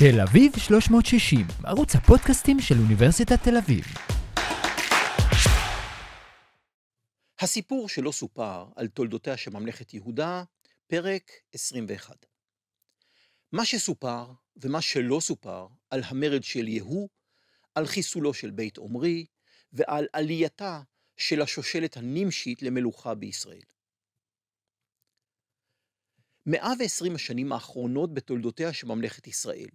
תל אביב 360, ערוץ הפודקאסטים של אוניברסיטת תל אביב. הסיפור שלא סופר על תולדותיה של ממלכת יהודה, פרק 21. מה שסופר ומה שלא סופר על המרד של יהוא, על חיסולו של בית עומרי ועל עלייתה של השושלת הנמשית למלוכה בישראל. 120 השנים האחרונות בתולדותיה של ממלכת ישראל.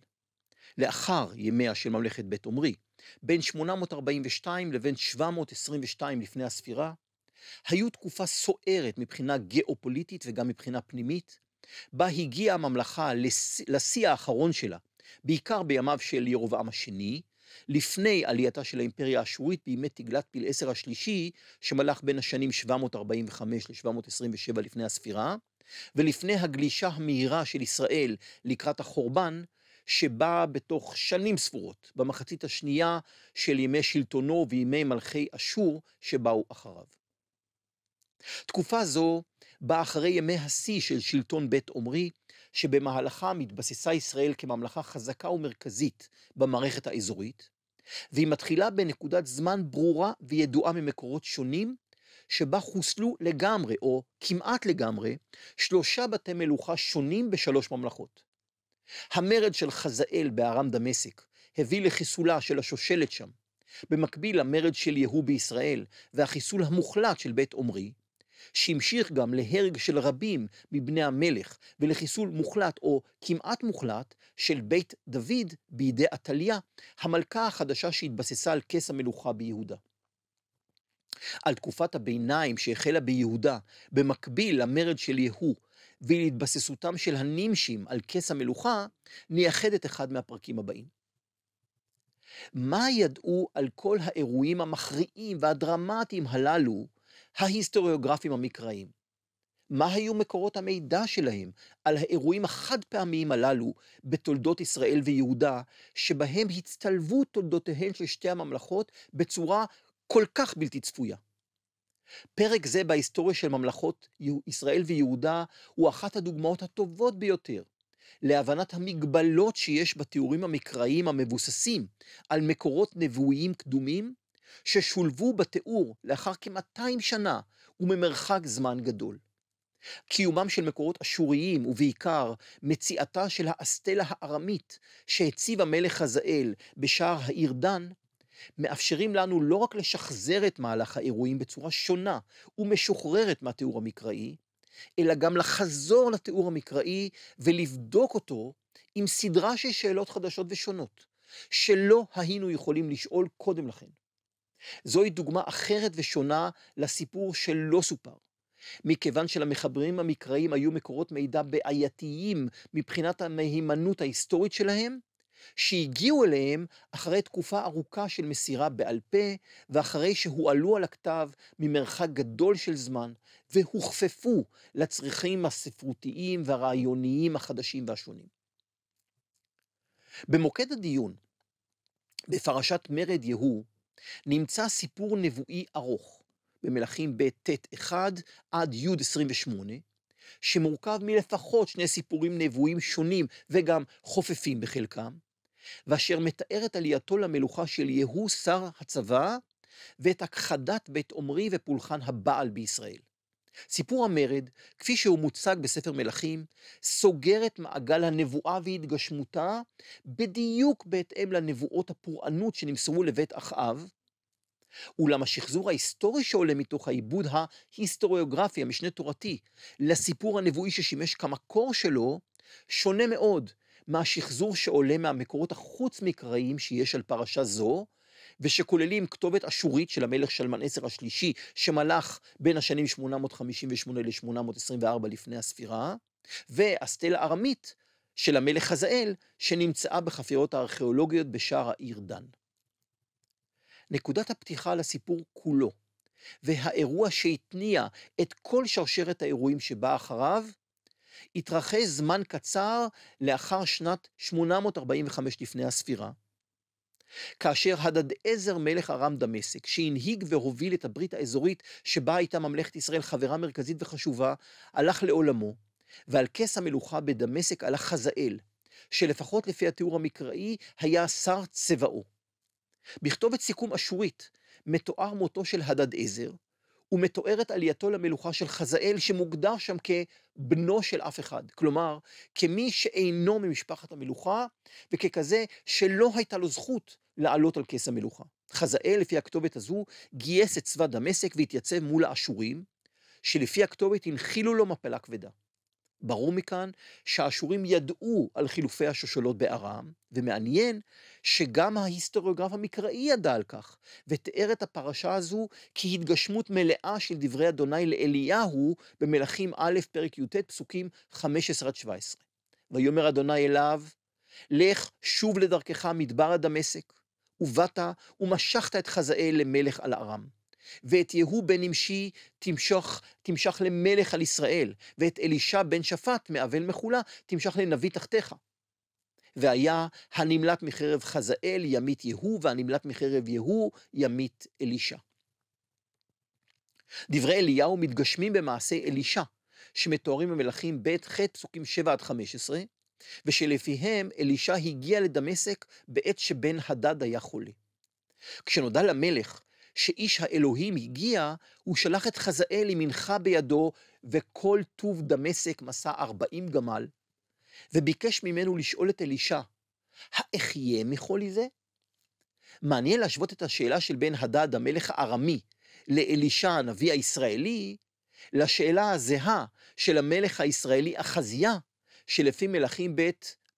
לאחר ימיה של ממלכת בית עומרי, בין 842 לבין 722 לפני הספירה, היו תקופה סוערת מבחינה גיאופוליטית וגם מבחינה פנימית, בה הגיעה הממלכה לשיא האחרון שלה, בעיקר בימיו של ירובעם השני, לפני עלייתה של האימפריה האשורית בימי תגלת פלעשר השלישי, שמלך בין השנים 745 ל-727 לפני הספירה, ולפני הגלישה המהירה של ישראל לקראת החורבן, שבאה בתוך שנים ספורות, במחצית השנייה של ימי שלטונו וימי מלכי אשור שבאו אחריו. תקופה זו באה אחרי ימי השיא של שלטון בית עומרי, שבמהלכה מתבססה ישראל כממלכה חזקה ומרכזית במערכת האזורית, והיא מתחילה בנקודת זמן ברורה וידועה ממקורות שונים, שבה חוסלו לגמרי, או כמעט לגמרי, שלושה בתי מלוכה שונים בשלוש ממלכות. המרד של חזאל בארם דמשק הביא לחיסולה של השושלת שם. במקביל למרד של יהוא בישראל והחיסול המוחלט של בית עומרי, שהמשיך גם להרג של רבים מבני המלך ולחיסול מוחלט או כמעט מוחלט של בית דוד בידי עתליה, המלכה החדשה שהתבססה על כס המלוכה ביהודה. על תקופת הביניים שהחלה ביהודה, במקביל למרד של יהוא ולהתבססותם של הנימשים על כס המלוכה, נייחד את אחד מהפרקים הבאים. מה ידעו על כל האירועים המכריעים והדרמטיים הללו ההיסטוריוגרפים המקראיים? מה היו מקורות המידע שלהם על האירועים החד פעמיים הללו בתולדות ישראל ויהודה, שבהם הצטלבו תולדותיהן של שתי הממלכות בצורה כל כך בלתי צפויה? פרק זה בהיסטוריה של ממלכות ישראל ויהודה הוא אחת הדוגמאות הטובות ביותר להבנת המגבלות שיש בתיאורים המקראיים המבוססים על מקורות נבואיים קדומים, ששולבו בתיאור לאחר כ-200 שנה וממרחק זמן גדול. קיומם של מקורות אשוריים, ובעיקר מציאתה של האסטלה הארמית שהציב המלך חזאל בשער העיר דן, מאפשרים לנו לא רק לשחזר את מהלך האירועים בצורה שונה ומשוחררת מהתיאור המקראי, אלא גם לחזור לתיאור המקראי ולבדוק אותו עם סדרה של שאלות חדשות ושונות, שלא היינו יכולים לשאול קודם לכן. זוהי דוגמה אחרת ושונה לסיפור שלא סופר. מכיוון שלמחברים המקראיים היו מקורות מידע בעייתיים מבחינת המהימנות ההיסטורית שלהם, שהגיעו אליהם אחרי תקופה ארוכה של מסירה בעל פה, ואחרי שהועלו על הכתב ממרחק גדול של זמן, והוכפפו לצרכים הספרותיים והרעיוניים החדשים והשונים. במוקד הדיון, בפרשת מרד יהוא, נמצא סיפור נבואי ארוך, במלכים ב' ט' 1 עד י' 28, שמורכב מלפחות שני סיפורים נבואיים שונים וגם חופפים בחלקם, ואשר מתאר את עלייתו למלוכה של יהוא שר הצבא, ואת הכחדת בית עומרי ופולחן הבעל בישראל. סיפור המרד, כפי שהוא מוצג בספר מלכים, סוגר את מעגל הנבואה והתגשמותה בדיוק בהתאם לנבואות הפורענות שנמסרו לבית אחאב, אולם השחזור ההיסטורי שעולה מתוך העיבוד ההיסטוריוגרפי, המשנה תורתי, לסיפור הנבואי ששימש כמקור שלו, שונה מאוד מהשחזור שעולה מהמקורות החוץ-מקראיים שיש על פרשה זו, ושכוללים כתובת אשורית של המלך שלמן עשר השלישי, שמלך בין השנים 858 ל-824 לפני הספירה, ואסטלה ארמית של המלך חזאל, שנמצאה בחפירות הארכיאולוגיות בשער העיר דן. נקודת הפתיחה לסיפור כולו, והאירוע שהתניע את כל שרשרת האירועים שבאה אחריו, התרחש זמן קצר לאחר שנת 845 לפני הספירה, כאשר הדד עזר מלך ארם דמשק, שהנהיג והוביל את הברית האזורית שבה הייתה ממלכת ישראל חברה מרכזית וחשובה, הלך לעולמו, ועל כס המלוכה בדמשק הלך חזאל, שלפחות לפי התיאור המקראי, היה שר צבאו. בכתובת סיכום אשורית מתואר מותו של הדד עזר, ומתוארת עלייתו למלוכה של חזאל, שמוגדר שם כבנו של אף אחד. כלומר, כמי שאינו ממשפחת המלוכה, וככזה שלא הייתה לו זכות לעלות על כס המלוכה. חזאל, לפי הכתובת הזו, גייס את צבא דמשק והתייצב מול האשורים, שלפי הכתובת הנחילו לו מפלה כבדה. ברור מכאן שהאשורים ידעו על חילופי השושלות בארם, ומעניין שגם ההיסטוריוגרף המקראי ידע על כך, ותיאר את הפרשה הזו כהתגשמות מלאה של דברי אדוני לאליהו במלכים א', פרק י"ט, פסוקים 15 17. ויאמר אדוני אליו, לך שוב לדרכך מדבר הדמשק, ובאת ומשכת את חזאל למלך על ארם. ואת יהוא בן נמשי תמשוך, תמשך למלך על ישראל, ואת אלישע בן שפט מאבל מחולה תמשך לנביא תחתיך. והיה הנמלט מחרב חזאל ימית יהוא, והנמלט מחרב יהוא ימית אלישע. דברי אליהו מתגשמים במעשה אלישע, שמתוארים במלכים ב' ח' פסוקים 7 עד 15, ושלפיהם אלישע הגיע לדמשק בעת שבן הדד היה חולה. כשנודע למלך שאיש האלוהים הגיע, הוא שלח את חזאל עם מנחה בידו, וכל טוב דמשק מסע ארבעים גמל, וביקש ממנו לשאול את אלישע, האחיה מחולי זה? מעניין להשוות את השאלה של בן הדד, המלך הארמי, לאלישע הנביא הישראלי, לשאלה הזהה של המלך הישראלי אחזיה, שלפי מלכים ב',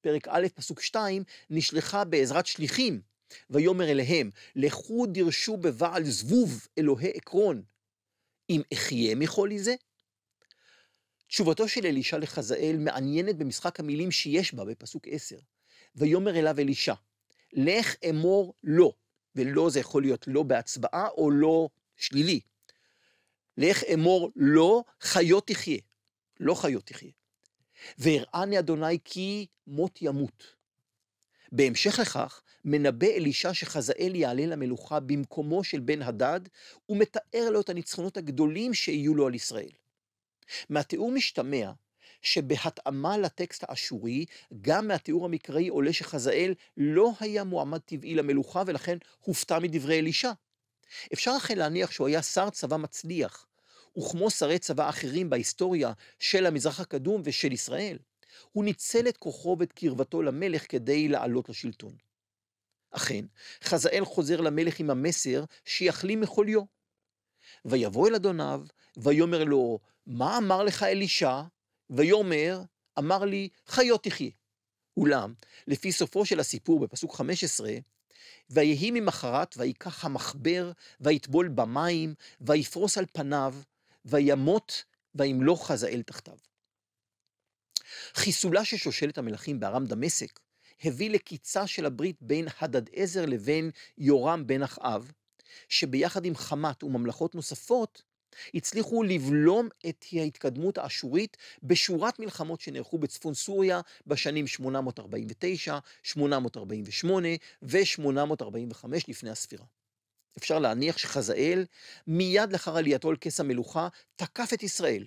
פרק א', פסוק 2, נשלחה בעזרת שליחים ויאמר אליהם, לכו דירשו בבעל זבוב אלוהי עקרון, אם אחיה מחולי זה? תשובתו של אלישע לחזאל מעניינת במשחק המילים שיש בה בפסוק 10. ויאמר אליו אלישע, לך אמור לא, ולא זה יכול להיות לא בהצבעה או לא שלילי. לך אמור לא, חיות תחיה, לא חיות תחיה. והראני אדוני כי מות ימות. בהמשך לכך, מנבא אלישע שחזאל יעלה למלוכה במקומו של בן הדד, ומתאר לו את הניצחונות הגדולים שיהיו לו על ישראל. מהתיאור משתמע שבהתאמה לטקסט האשורי, גם מהתיאור המקראי עולה שחזאל לא היה מועמד טבעי למלוכה ולכן הופתע מדברי אלישע. אפשר אכן להניח שהוא היה שר צבא מצליח, וכמו שרי צבא אחרים בהיסטוריה של המזרח הקדום ושל ישראל, הוא ניצל את כוחו ואת קרבתו למלך כדי לעלות לשלטון. אכן, חזאל חוזר למלך עם המסר שיחלים מחוליו. ויבוא אל אדוניו, ויאמר לו, מה אמר לך אלישע? ויאמר, אמר לי, חיות תחיה. אולם, לפי סופו של הסיפור בפסוק 15, ויהי ממחרת, ויקח המחבר, ויטבול במים, ויפרוס על פניו, וימות, וימלוך חזאל תחתיו. חיסולה של שושלת המלכים בארם דמשק הביא לקיצה של הברית בין הדדעזר לבין יורם בן אחאב, שביחד עם חמת וממלכות נוספות, הצליחו לבלום את ההתקדמות האשורית בשורת מלחמות שנערכו בצפון סוריה בשנים 849, 848 ו-845 לפני הספירה. אפשר להניח שחזאל, מיד לאחר עלייתו על כס המלוכה, תקף את ישראל,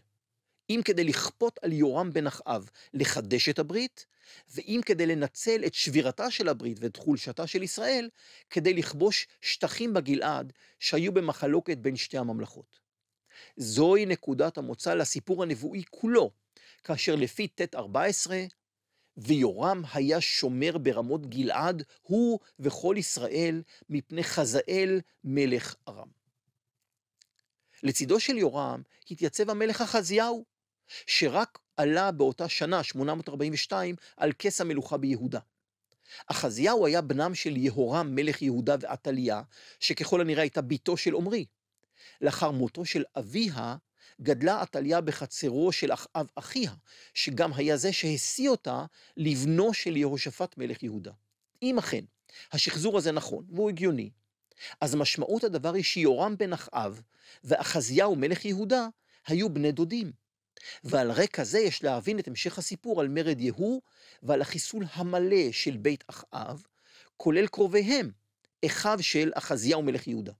אם כדי לכפות על יורם בן אחאב לחדש את הברית, ואם כדי לנצל את שבירתה של הברית ואת חולשתה של ישראל, כדי לכבוש שטחים בגלעד שהיו במחלוקת בין שתי הממלכות. זוהי נקודת המוצא לסיפור הנבואי כולו, כאשר לפי ט 14, ויורם היה שומר ברמות גלעד, הוא וכל ישראל, מפני חזאל מלך ארם. לצידו של יורם התייצב המלך אחזיהו, שרק עלה באותה שנה, 842, על כס המלוכה ביהודה. אחזיהו היה בנם של יהורם מלך יהודה ועתליה, שככל הנראה הייתה בתו של עמרי. לאחר מותו של אביה, גדלה עתליה בחצרו של אחאב אחיה, שגם היה זה שהשיא אותה לבנו של יהושפט מלך יהודה. אם אכן, השחזור הזה נכון, והוא הגיוני, אז משמעות הדבר היא שיורם בן אחאב ואחזיהו מלך יהודה היו בני דודים. ועל רקע זה יש להבין את המשך הסיפור על מרד יהוא ועל החיסול המלא של בית אחאב, כולל קרוביהם, אחיו של אחזיהו מלך יהודה.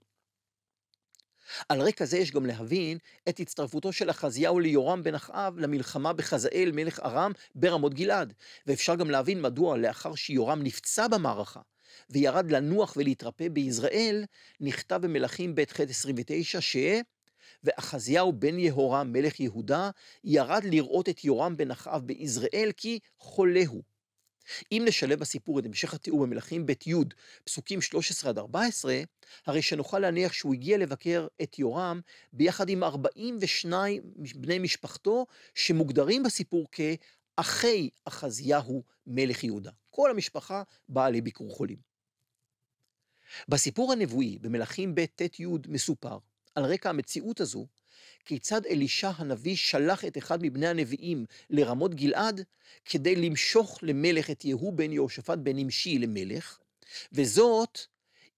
על רקע זה יש גם להבין את הצטרפותו של אחזיהו ליורם בן אחאב למלחמה בחזאל מלך ארם ברמות גלעד, ואפשר גם להבין מדוע לאחר שיורם נפצע במערכה וירד לנוח ולהתרפא ביזרעאל, נכתב במלכים ב' ח' 29 ש... ואחזיהו בן יהורם מלך יהודה ירד לראות את יורם בן אחאב ביזרעאל כי חולה הוא. אם נשלב בסיפור את המשך התיאור במלכים ב' י', פסוקים 13 עד 14, הרי שנוכל להניח שהוא הגיע לבקר את יורם ביחד עם 42 בני משפחתו, שמוגדרים בסיפור כאחי אחזיהו מלך יהודה. כל המשפחה באה לביקור חולים. בסיפור הנבואי במלכים ב' ט' י' מסופר על רקע המציאות הזו, כיצד אלישע הנביא שלח את אחד מבני הנביאים לרמות גלעד כדי למשוך למלך את יהוא בן יהושפט בן נמשי למלך, וזאת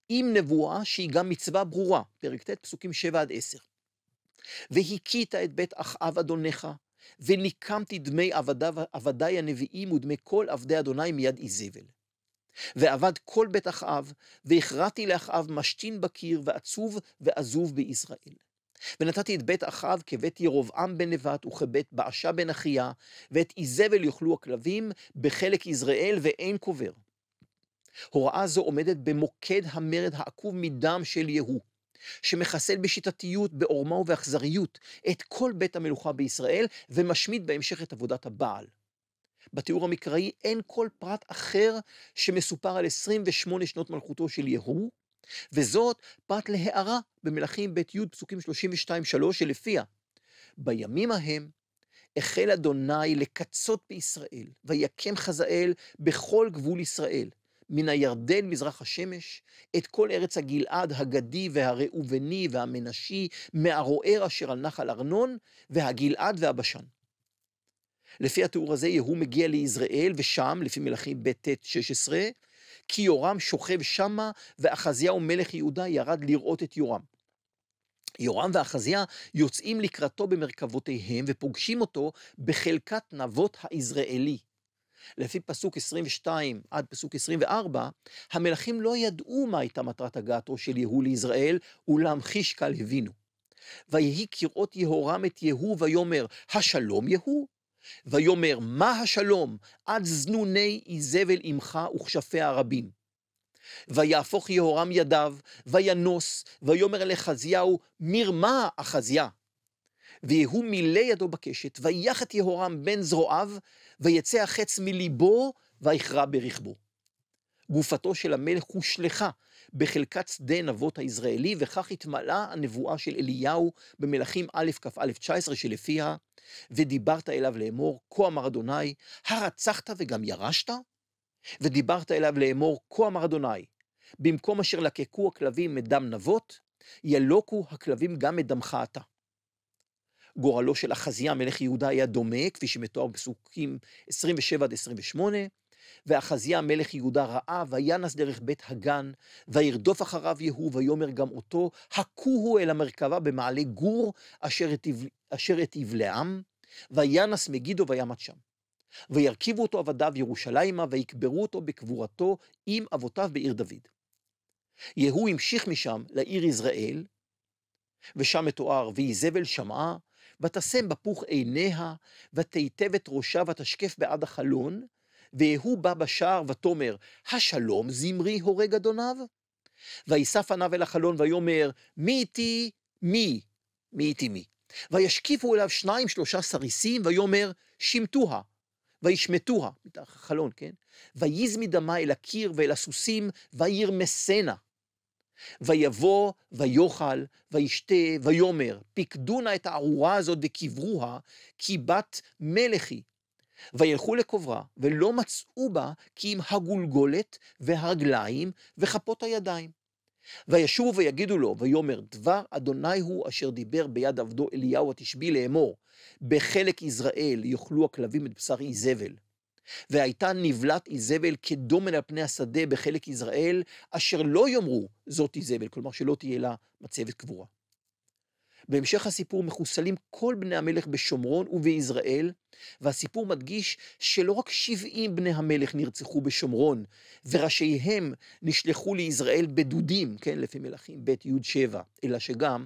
עם נבואה שהיא גם מצווה ברורה, פרק ט', פסוקים 7 עד 10. והכית את בית אחאב אדונך, וניקמתי דמי עבדיי הנביאים ודמי כל עבדי אדוני מיד איזבל. ועבד כל בית אחאב, והכרעתי לאחאב משתין בקיר, ועצוב ועזוב בישראל. ונתתי את בית אחאב כבית ירבעם בן נבט, וכבית באשה בן אחיה, ואת איזבל יאכלו הכלבים, בחלק יזרעאל ואין קובר. הוראה זו עומדת במוקד המרד העקוב מדם של יהוא, שמחסל בשיטתיות, בעורמה ובאכזריות את כל בית המלוכה בישראל, ומשמיד בהמשך את עבודת הבעל. בתיאור המקראי אין כל פרט אחר שמסופר על 28 שנות מלכותו של יהוא, וזאת פרט להערה במלכים ב' י' פסוקים 32-3 שלפיה בימים ההם החל אדוני לקצות בישראל, ויקם חזאל בכל גבול ישראל, מן הירדן מזרח השמש, את כל ארץ הגלעד, הגדי והראובני והמנשי, מהרוער אשר על נחל ארנון, והגלעד והבשן. לפי התיאור הזה, יהוא מגיע ליזרעאל, ושם, לפי מלכים ב' ט' 16, כי יורם שוכב שמה, ואחזיהו מלך יהודה ירד לראות את יורם. יורם ואחזיה יוצאים לקראתו במרכבותיהם ופוגשים אותו בחלקת נבות היזרעאלי. לפי פסוק 22 עד פסוק 24, המלכים לא ידעו מה הייתה מטרת הגעתו של יהוא ליזרעאל, אולם חישקל הבינו. ויהי כראות יהורם את יהוא ויאמר, השלום יהוא? ויאמר, מה השלום עד זנוני איזבל עמך וכשפיה הרבים. ויהפוך יהורם ידיו, וינוס, ויאמר אל אחזיהו, מרמה אחזיה. ויהוא מילא ידו בקשת, ויח את יהורם בין זרועיו, ויצא החץ מליבו, ויכרע ברכבו. גופתו של המלך הושלכה בחלקת שדה נבות היזרעאלי, וכך התמלאה הנבואה של אליהו במלכים א' כ"א 19 שלפיה, ודיברת אליו לאמור, כה אמר אדוני, הרצחת וגם ירשת? ודיברת אליו לאמור, כה אמר אדוני, במקום אשר לקקו הכלבים מדם נבות, ילוקו הכלבים גם מדמך אתה. גורלו של אחזיה מלך יהודה היה דומה, כפי שמתואר בפסוקים 27 עד 28, ואחזיה מלך יהודה ראה, וינס דרך בית הגן, וירדוף אחריו יהוא, ויאמר גם אותו, הכוהו אל המרכבה במעלה גור, אשר היטיב לעם, וינס מגידו וימת שם. וירכיבו אותו עבדיו ירושלימה, ויקברו אותו בקבורתו עם אבותיו בעיר דוד. יהוא המשיך משם לעיר יזרעאל, ושם מתואר, ואיזבל שמעה, ותשם בפוך עיניה, ותיטב את ראשה, ותשקף בעד החלון, והוא בא בשער ותאמר, השלום זמרי הורג אדוניו? וישא פניו אל החלון ויאמר, מי איתי מי? מי איתי מי? וישקיפו אליו שניים שלושה סריסים, ויאמר, שמטוה, וישמטוה, מתחת החלון, כן? וייז מדמה אל הקיר ואל הסוסים, וירמסנה. ויבוא, ויאכל, וישתה, ויאמר, פיקדו נא את הארורה הזאת וקברוה, כי בת מלך היא, וילכו לקוברה, ולא מצאו בה כי אם הגולגולת והרגליים וכפות הידיים. וישובו ויגידו לו, ויאמר, דבר אדוני הוא אשר דיבר ביד עבדו אליהו התשבי לאמור, בחלק יזרעאל יאכלו הכלבים את בשר איזבל. והייתה נבלת איזבל כדומן על פני השדה בחלק יזרעאל, אשר לא יאמרו זאת איזבל, כלומר שלא תהיה לה מצבת קבורה. בהמשך הסיפור מחוסלים כל בני המלך בשומרון וביזרעאל, והסיפור מדגיש שלא רק 70 בני המלך נרצחו בשומרון, וראשיהם נשלחו ליזרעאל בדודים, כן, לפי מלכים ב' י' 7, אלא שגם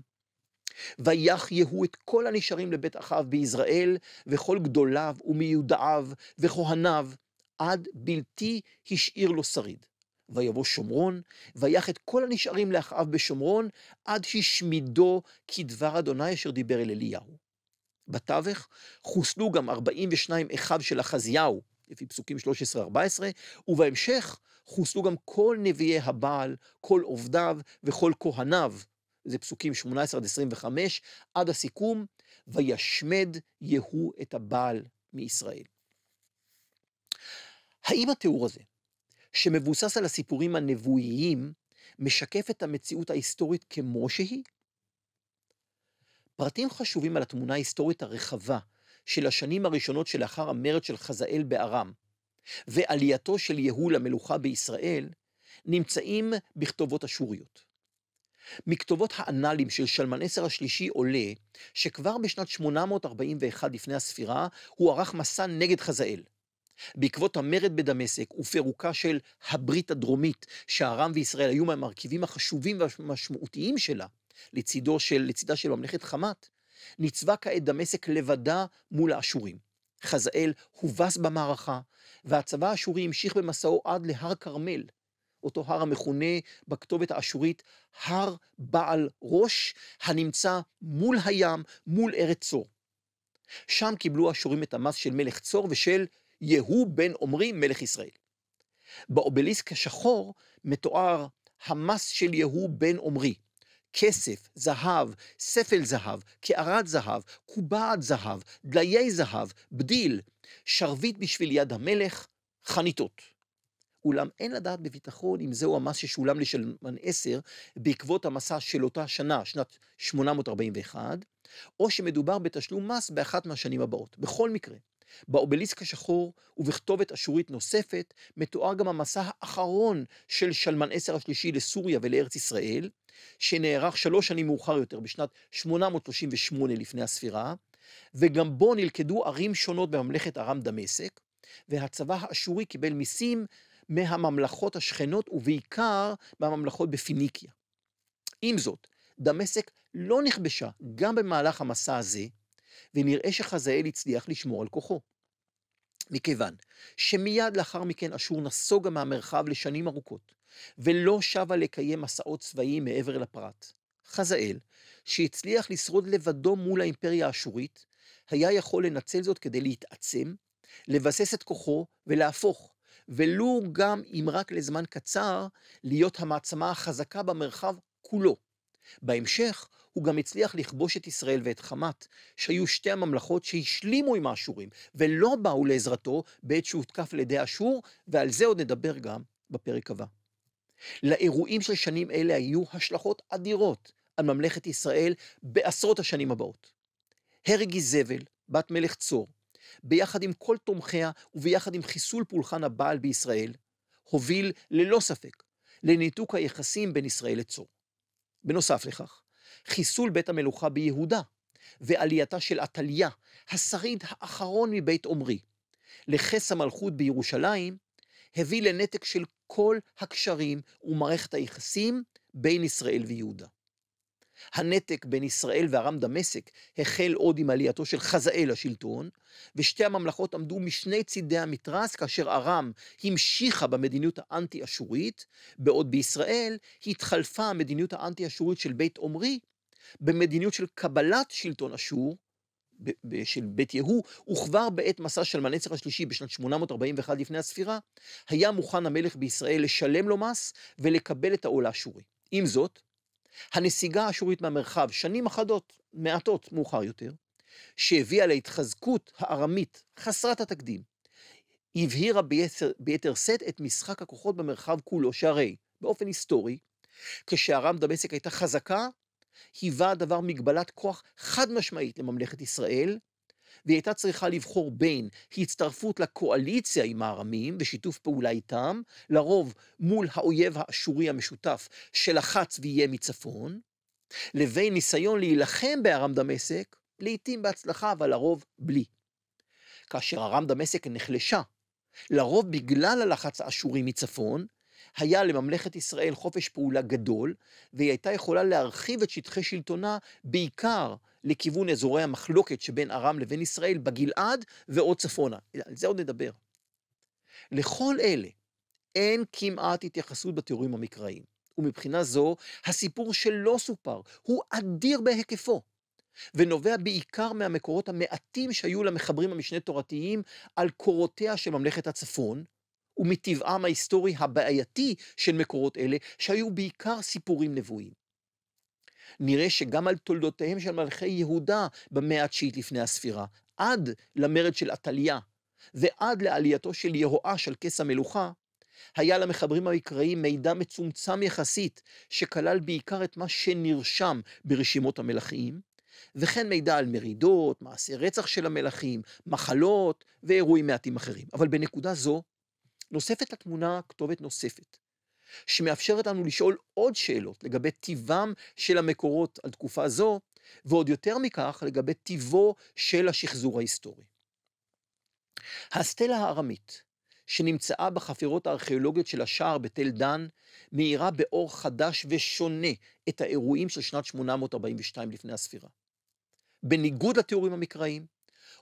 ויח יהוא את כל הנשארים לבית אחאב ביזרעאל, וכל גדוליו ומיודעיו וכהניו, עד בלתי השאיר לו שריד. ויבוא שומרון, ויח את כל הנשארים לאחאב בשומרון, עד השמידו כדבר אדוני אשר דיבר אל אליהו. בתווך חוסלו גם 42 אחיו של אחזיהו, לפי פסוקים 13-14, ובהמשך חוסלו גם כל נביאי הבעל, כל עובדיו וכל כהניו, זה פסוקים 18 עד 25, עד הסיכום, וישמד יהוא את הבעל מישראל. האם התיאור הזה, שמבוסס על הסיפורים הנבואיים, משקף את המציאות ההיסטורית כמו שהיא? פרטים חשובים על התמונה ההיסטורית הרחבה של השנים הראשונות שלאחר המרד של חזאל בארם, ועלייתו של יהוא למלוכה בישראל, נמצאים בכתובות אשוריות. מכתובות האנאלים של שלמנסר השלישי עולה שכבר בשנת 841 לפני הספירה הוא ערך מסע נגד חזאל. בעקבות המרד בדמשק ופירוקה של הברית הדרומית, שארם וישראל היו מהמרכיבים החשובים והמשמעותיים שלה, לצידו של, לצידה של ממלכת חמת, ניצבה כעת דמשק לבדה מול האשורים. חזאל הובס במערכה, והצבא האשורי המשיך במסעו עד להר כרמל, אותו הר המכונה בכתובת האשורית הר בעל ראש, הנמצא מול הים, מול ארץ צור. שם קיבלו האשורים את המס של מלך צור ושל יהוא בן עמרי מלך ישראל. באובליסק השחור מתואר המס של יהוא בן עמרי, כסף, זהב, ספל זהב, קערת זהב, קובעת זהב, דליי זהב, בדיל, שרביט בשביל יד המלך, חניתות. אולם אין לדעת בביטחון אם זהו המס ששולם לשלמן 10 בעקבות המסע של אותה שנה, שנת 841, או שמדובר בתשלום מס באחת מהשנים הבאות. בכל מקרה, באובליסק השחור ובכתובת אשורית נוספת, מתואר גם המסע האחרון של שלמן 10 השלישי לסוריה ולארץ ישראל, שנערך שלוש שנים מאוחר יותר, בשנת 838 לפני הספירה, וגם בו נלכדו ערים שונות בממלכת ארם דמשק, והצבא האשורי קיבל מיסים מהממלכות השכנות ובעיקר מהממלכות בפיניקיה. עם זאת, דמשק לא נכבשה גם במהלך המסע הזה, ונראה שחזאל הצליח לשמור על כוחו. מכיוון שמיד לאחר מכן אשור נסוגה מהמרחב לשנים ארוכות, ולא שבה לקיים מסעות צבאיים מעבר לפרט. חזאל, שהצליח לשרוד לבדו מול האימפריה האשורית, היה יכול לנצל זאת כדי להתעצם, לבסס את כוחו ולהפוך, ולו גם אם רק לזמן קצר, להיות המעצמה החזקה במרחב כולו. בהמשך, הוא גם הצליח לכבוש את ישראל ואת חמת, שהיו שתי הממלכות שהשלימו עם האשורים, ולא באו לעזרתו בעת שהותקף על ידי אשור, ועל זה עוד נדבר גם בפרק הבא. לאירועים של שנים אלה היו השלכות אדירות על ממלכת ישראל בעשרות השנים הבאות. הרג איזבל, בת מלך צור, ביחד עם כל תומכיה וביחד עם חיסול פולחן הבעל בישראל, הוביל ללא ספק לניתוק היחסים בין ישראל לצור. בנוסף לכך, חיסול בית המלוכה ביהודה ועלייתה של עתליה, השריד האחרון מבית עומרי, לכס המלכות בירושלים, הביא לנתק של כל הקשרים ומערכת היחסים בין ישראל ויהודה. הנתק בין ישראל וארם דמשק החל עוד עם עלייתו של חזאל לשלטון, ושתי הממלכות עמדו משני צידי המתרס, כאשר ארם המשיכה במדיניות האנטי-אשורית, בעוד בישראל התחלפה המדיניות האנטי-אשורית של בית עומרי במדיניות של קבלת שלטון אשור, של בית יהוא, וכבר בעת מסע של מנצר השלישי בשנת 841 לפני הספירה, היה מוכן המלך בישראל לשלם לו מס ולקבל את העול האשורי. עם זאת, הנסיגה האשורית מהמרחב, שנים אחדות, מעטות מאוחר יותר, שהביאה להתחזקות הארמית חסרת התקדים, הבהירה ביתר, ביתר שאת את משחק הכוחות במרחב כולו, שהרי באופן היסטורי, כשארם דמשק הייתה חזקה, היווה הדבר מגבלת כוח חד משמעית לממלכת ישראל, והיא הייתה צריכה לבחור בין הצטרפות לקואליציה עם הארמים ושיתוף פעולה איתם, לרוב מול האויב האשורי המשותף שלחץ ויהיה מצפון, לבין ניסיון להילחם בארם דמשק, לעתים בהצלחה, אבל לרוב בלי. כאשר ארם דמשק נחלשה, לרוב בגלל הלחץ האשורי מצפון, היה לממלכת ישראל חופש פעולה גדול, והיא הייתה יכולה להרחיב את שטחי שלטונה בעיקר לכיוון אזורי המחלוקת שבין ארם לבין ישראל בגלעד ועוד צפונה. על זה עוד נדבר. לכל אלה אין כמעט התייחסות בתיאורים המקראיים, ומבחינה זו, הסיפור שלא סופר הוא אדיר בהיקפו, ונובע בעיקר מהמקורות המעטים שהיו למחברים המשנה תורתיים על קורותיה של ממלכת הצפון, ומטבעם ההיסטורי הבעייתי של מקורות אלה, שהיו בעיקר סיפורים נבואיים. נראה שגם על תולדותיהם של מלכי יהודה במאה התשיעית לפני הספירה, עד למרד של עתליה, ועד לעלייתו של יהואש על כס המלוכה, היה למחברים המקראיים מידע מצומצם יחסית, שכלל בעיקר את מה שנרשם ברשימות המלכים, וכן מידע על מרידות, מעשי רצח של המלכים, מחלות ואירועים מעטים אחרים. אבל בנקודה זו נוספת לתמונה כתובת נוספת, שמאפשרת לנו לשאול עוד שאלות לגבי טיבם של המקורות על תקופה זו, ועוד יותר מכך לגבי טיבו של השחזור ההיסטורי. הסטלה הארמית, שנמצאה בחפירות הארכיאולוגיות של השער בתל דן, מאירה באור חדש ושונה את האירועים של שנת 842 לפני הספירה. בניגוד לתיאורים המקראיים,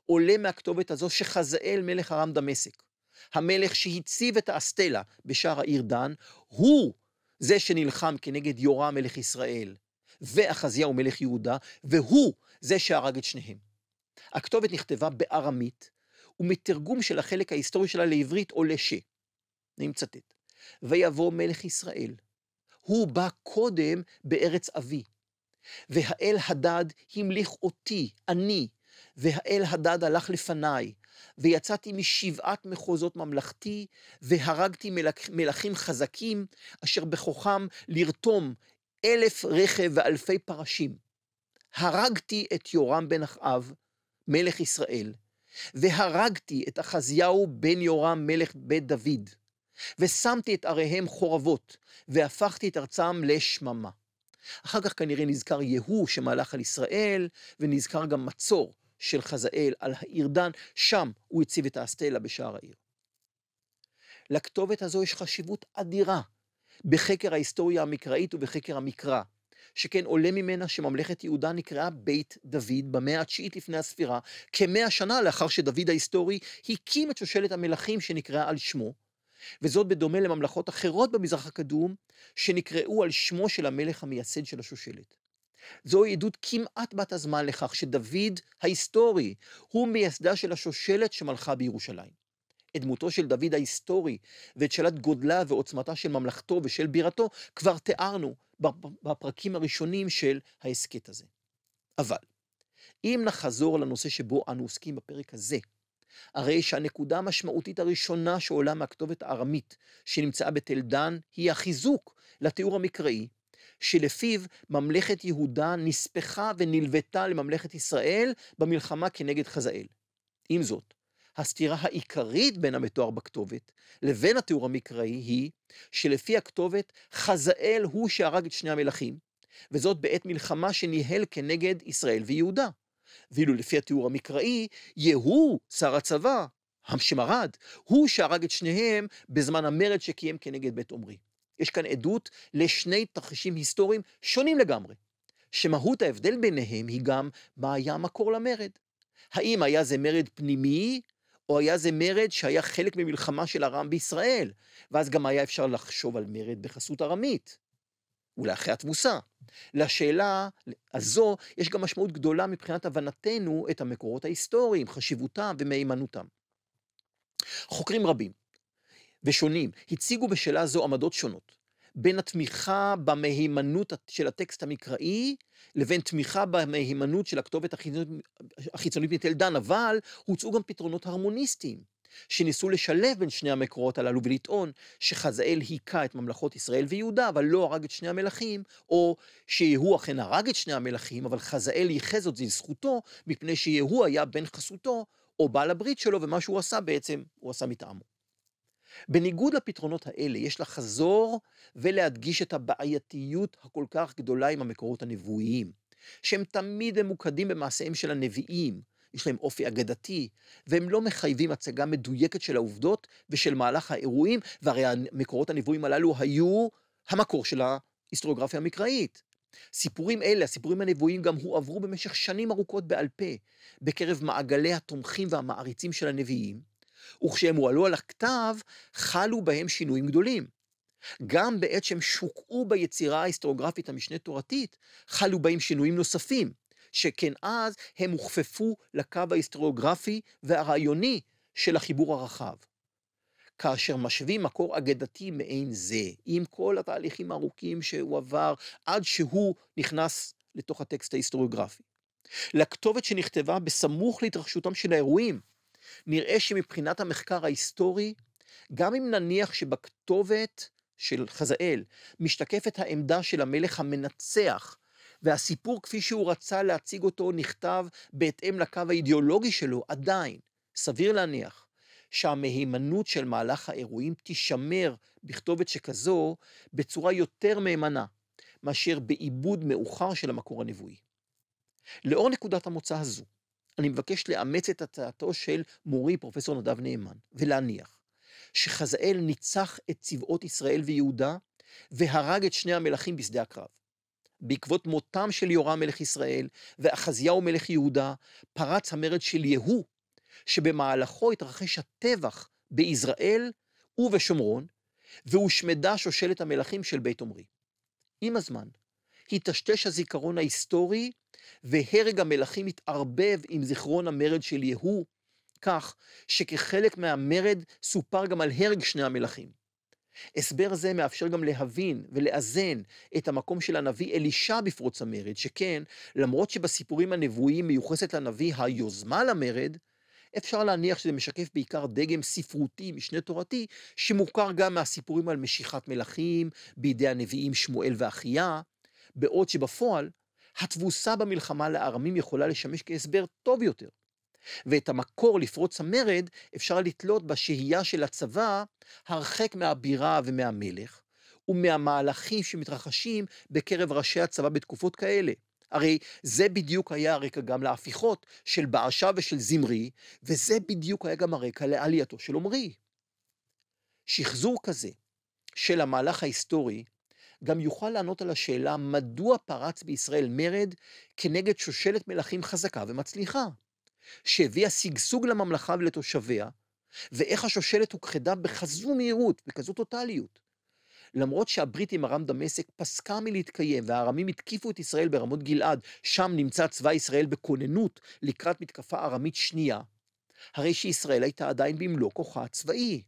עולה מהכתובת הזו שחזאל מלך ארם דמשק, המלך שהציב את האסטלה בשער העיר דן, הוא זה שנלחם כנגד יורם מלך ישראל, ואחזיהו מלך יהודה, והוא זה שהרג את שניהם. הכתובת נכתבה בארמית, ומתרגום של החלק ההיסטורי שלה לעברית עולה ש... אני מצטט. ויבוא מלך ישראל, הוא בא קודם בארץ אבי, והאל הדד המליך אותי, אני, והאל הדד הלך לפניי, ויצאתי משבעת מחוזות ממלכתי, והרגתי מלך, מלכים חזקים, אשר בכוחם לרתום אלף רכב ואלפי פרשים. הרגתי את יורם בן אחאב, מלך ישראל, והרגתי את אחזיהו בן יורם מלך בית דוד, ושמתי את עריהם חורבות, והפכתי את ארצם לשממה. אחר כך כנראה נזכר יהוא שמלך על ישראל, ונזכר גם מצור של חזאל על העיר דן, שם הוא הציב את האסטלה בשער העיר. לכתובת הזו יש חשיבות אדירה בחקר ההיסטוריה המקראית ובחקר המקרא, שכן עולה ממנה שממלכת יהודה נקראה בית דוד במאה התשיעית לפני הספירה, כמאה שנה לאחר שדוד ההיסטורי הקים את שושלת המלכים שנקראה על שמו, וזאת בדומה לממלכות אחרות במזרח הקדום, שנקראו על שמו של המלך המייסד של השושלת. זוהי עדות כמעט בת הזמן לכך שדוד ההיסטורי הוא מייסדה של השושלת שמלכה בירושלים. את דמותו של דוד ההיסטורי ואת שאלת גודלה ועוצמתה של ממלכתו ושל בירתו כבר תיארנו בפרקים הראשונים של ההסכת הזה. אבל, אם נחזור לנושא שבו אנו עוסקים בפרק הזה, הרי שהנקודה המשמעותית הראשונה שעולה מהכתובת הארמית שנמצאה בתל דן, היא החיזוק לתיאור המקראי, שלפיו ממלכת יהודה נספחה ונלוותה לממלכת ישראל במלחמה כנגד חזאל. עם זאת, הסתירה העיקרית בין המתואר בכתובת לבין התיאור המקראי היא שלפי הכתובת חזאל הוא שהרג את שני המלכים, וזאת בעת מלחמה שניהל כנגד ישראל ויהודה. ואילו לפי התיאור המקראי, יהוא, שר הצבא, שמרד, הוא שהרג את שניהם בזמן המרד שקיים כנגד בית עומרי. יש כאן עדות לשני תרחישים היסטוריים שונים לגמרי, שמהות ההבדל ביניהם היא גם מה היה המקור למרד. האם היה זה מרד פנימי, או היה זה מרד שהיה חלק ממלחמה של ארם בישראל, ואז גם היה אפשר לחשוב על מרד בחסות ארמית. ולאחרי התבוסה. לשאלה הזו יש גם משמעות גדולה מבחינת הבנתנו את המקורות ההיסטוריים, חשיבותם ומהימנותם. חוקרים רבים ושונים הציגו בשאלה זו עמדות שונות, בין התמיכה במהימנות של הטקסט המקראי לבין תמיכה במהימנות של הכתובת החיצונית מתל דן, אבל הוצאו גם פתרונות הרמוניסטיים. שניסו לשלב בין שני המקורות הללו ולטעון שחזאל היכה את ממלכות ישראל ויהודה, אבל לא הרג את שני המלכים, או שיהוא אכן הרג את שני המלכים, אבל חזאל ייחז זאת לזכותו, מפני שיהוא היה בן חסותו, או בעל הברית שלו, ומה שהוא עשה בעצם, הוא עשה מטעמו. בניגוד לפתרונות האלה, יש לחזור ולהדגיש את הבעייתיות הכל כך גדולה עם המקורות הנבואיים, שהם תמיד ממוקדים במעשיהם של הנביאים, יש להם אופי אגדתי, והם לא מחייבים הצגה מדויקת של העובדות ושל מהלך האירועים, והרי המקורות הנבואים הללו היו המקור של ההיסטוריוגרפיה המקראית. סיפורים אלה, הסיפורים הנבואיים, גם הועברו במשך שנים ארוכות בעל פה, בקרב מעגלי התומכים והמעריצים של הנביאים, וכשהם הועלו על הכתב, חלו בהם שינויים גדולים. גם בעת שהם שוקעו ביצירה ההיסטוריוגרפית המשנה תורתית, חלו בהם שינויים נוספים, שכן אז הם הוכפפו לקו ההיסטוריוגרפי והרעיוני של החיבור הרחב. כאשר משווים מקור אגדתי מעין זה, עם כל התהליכים הארוכים שהוא עבר עד שהוא נכנס לתוך הטקסט ההיסטוריוגרפי. לכתובת שנכתבה בסמוך להתרחשותם של האירועים, נראה שמבחינת המחקר ההיסטורי, גם אם נניח שבכתובת של חזאל משתקפת העמדה של המלך המנצח, והסיפור כפי שהוא רצה להציג אותו נכתב בהתאם לקו האידיאולוגי שלו, עדיין, סביר להניח שהמהימנות של מהלך האירועים תישמר בכתובת שכזו בצורה יותר מהימנה מאשר בעיבוד מאוחר של המקור הנבואי. לאור נקודת המוצא הזו, אני מבקש לאמץ את הצעתו של מורי פרופסור נדב נאמן, ולהניח שחזאל ניצח את צבאות ישראל ויהודה והרג את שני המלכים בשדה הקרב. בעקבות מותם של יורם מלך ישראל ואחזיהו מלך יהודה, פרץ המרד של יהוא, שבמהלכו התרחש הטבח ביזרעאל ובשומרון, והושמדה שושלת המלכים של בית עמרי. עם הזמן, היטשטש הזיכרון ההיסטורי, והרג המלכים התערבב עם זיכרון המרד של יהוא, כך שכחלק מהמרד סופר גם על הרג שני המלכים. הסבר זה מאפשר גם להבין ולאזן את המקום של הנביא אלישע בפרוץ המרד, שכן, למרות שבסיפורים הנבואיים מיוחסת לנביא היוזמה למרד, אפשר להניח שזה משקף בעיקר דגם ספרותי, משנה תורתי, שמוכר גם מהסיפורים על משיכת מלכים בידי הנביאים שמואל ואחיה, בעוד שבפועל, התבוסה במלחמה לארמים יכולה לשמש כהסבר טוב יותר. ואת המקור לפרוץ המרד אפשר לתלות בשהייה של הצבא הרחק מהבירה ומהמלך, ומהמהלכים שמתרחשים בקרב ראשי הצבא בתקופות כאלה. הרי זה בדיוק היה הרקע גם להפיכות של באשה ושל זמרי, וזה בדיוק היה גם הרקע לעלייתו של עמרי. שחזור כזה של המהלך ההיסטורי גם יוכל לענות על השאלה מדוע פרץ בישראל מרד כנגד שושלת מלכים חזקה ומצליחה, שהביאה שגשוג לממלכה ולתושביה, ואיך השושלת הוכחדה בכזו מהירות, בכזו טוטליות. למרות שהברית עם ארם דמשק פסקה מלהתקיים והארמים התקיפו את ישראל ברמות גלעד, שם נמצא צבא ישראל בכוננות לקראת מתקפה ארמית שנייה, הרי שישראל הייתה עדיין במלוא כוחה הצבאי.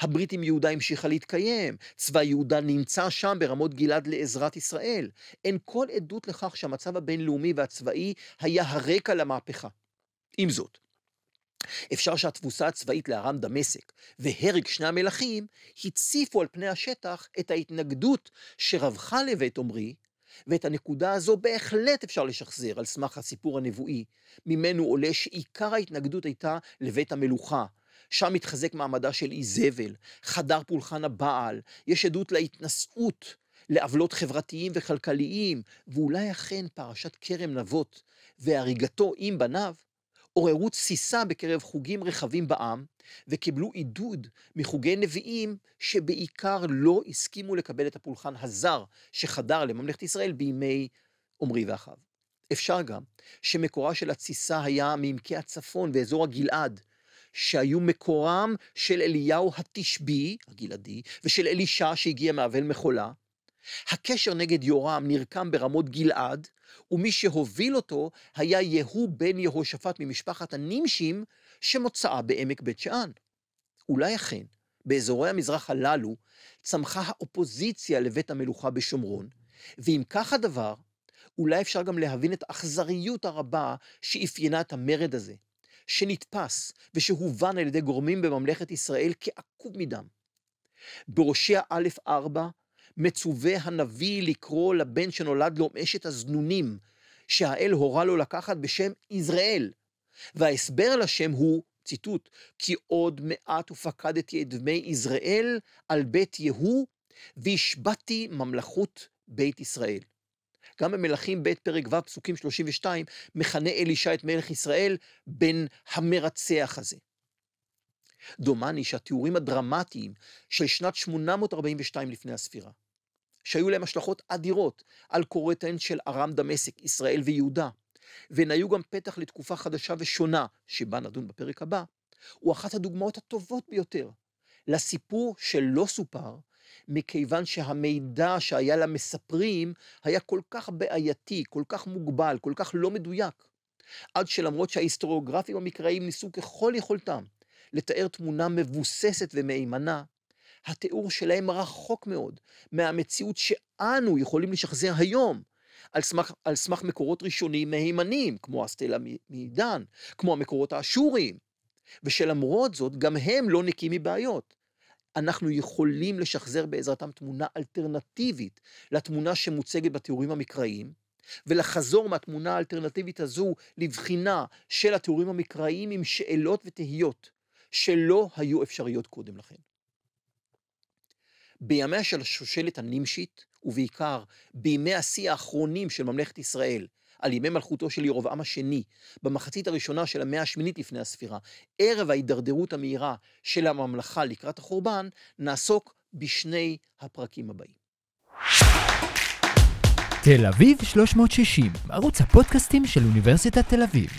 הברית עם יהודה המשיכה להתקיים, צבא יהודה נמצא שם ברמות גלעד לעזרת ישראל. אין כל עדות לכך שהמצב הבינלאומי והצבאי היה הרקע למהפכה. עם זאת, אפשר שהתבוסה הצבאית לארם דמשק והרג שני המלכים הציפו על פני השטח את ההתנגדות שרווחה לבית עמרי, ואת הנקודה הזו בהחלט אפשר לשחזר על סמך הסיפור הנבואי, ממנו עולה שעיקר ההתנגדות הייתה לבית המלוכה. שם מתחזק מעמדה של איזבל, חדר פולחן הבעל, יש עדות להתנשאות, לעוולות חברתיים וכלכליים, ואולי אכן פרשת כרם נבות והריגתו עם בניו עוררו תסיסה בקרב חוגים רחבים בעם, וקיבלו עידוד מחוגי נביאים שבעיקר לא הסכימו לקבל את הפולחן הזר שחדר לממלכת ישראל בימי עמרי ואחיו. אפשר גם שמקורה של התסיסה היה מעמקי הצפון ואזור הגלעד, שהיו מקורם של אליהו התשבי, הגלעדי, ושל אלישע שהגיע מאבל מחולה. הקשר נגד יורם נרקם ברמות גלעד, ומי שהוביל אותו היה יהוא בן יהושפט ממשפחת הנימשים, שמוצאה בעמק בית שאן. אולי אכן, באזורי המזרח הללו, צמחה האופוזיציה לבית המלוכה בשומרון, ואם כך הדבר, אולי אפשר גם להבין את האכזריות הרבה שאפיינה את המרד הזה, שנתפס ושהובן על ידי גורמים בממלכת ישראל כעקוב מדם. בהושע א' 4 מצווה הנביא לקרוא לבן שנולד לו מאשת הזנונים, שהאל הורה לו לקחת בשם יזרעאל. וההסבר לשם הוא, ציטוט, כי עוד מעט ופקדתי את דמי יזרעאל על בית יהוא, והשבתי ממלכות בית ישראל. גם במלכים ב' פרק ו' פסוקים 32, מכנה אלישע את מלך ישראל בן המרצח הזה. דומני שהתיאורים הדרמטיים של שנת 842 לפני הספירה, שהיו להם השלכות אדירות על קורותיהן של ארם דמשק, ישראל ויהודה, והן היו גם פתח לתקופה חדשה ושונה, שבה נדון בפרק הבא, הוא אחת הדוגמאות הטובות ביותר לסיפור שלא סופר, מכיוון שהמידע שהיה למספרים היה כל כך בעייתי, כל כך מוגבל, כל כך לא מדויק, עד שלמרות שההיסטוריוגרפים המקראיים ניסו ככל יכולתם לתאר תמונה מבוססת ומהימנה, התיאור שלהם רחוק מאוד מהמציאות שאנו יכולים לשחזר היום, על סמך, על סמך מקורות ראשונים מהימנים, כמו הסטלה מעידן, כמו המקורות האשוריים, ושלמרות זאת, גם הם לא נקיים מבעיות. אנחנו יכולים לשחזר בעזרתם תמונה אלטרנטיבית לתמונה שמוצגת בתיאורים המקראיים, ולחזור מהתמונה האלטרנטיבית הזו לבחינה של התיאורים המקראיים עם שאלות ותהיות שלא היו אפשריות קודם לכן. בימיה של השושלת הנמשית, ובעיקר בימי השיא האחרונים של ממלכת ישראל, על ימי מלכותו של ירבעם השני, במחצית הראשונה של המאה השמינית לפני הספירה, ערב ההידרדרות המהירה של הממלכה לקראת החורבן, נעסוק בשני הפרקים הבאים. תל אביב 360, ערוץ הפודקאסטים של אוניברסיטת תל אביב.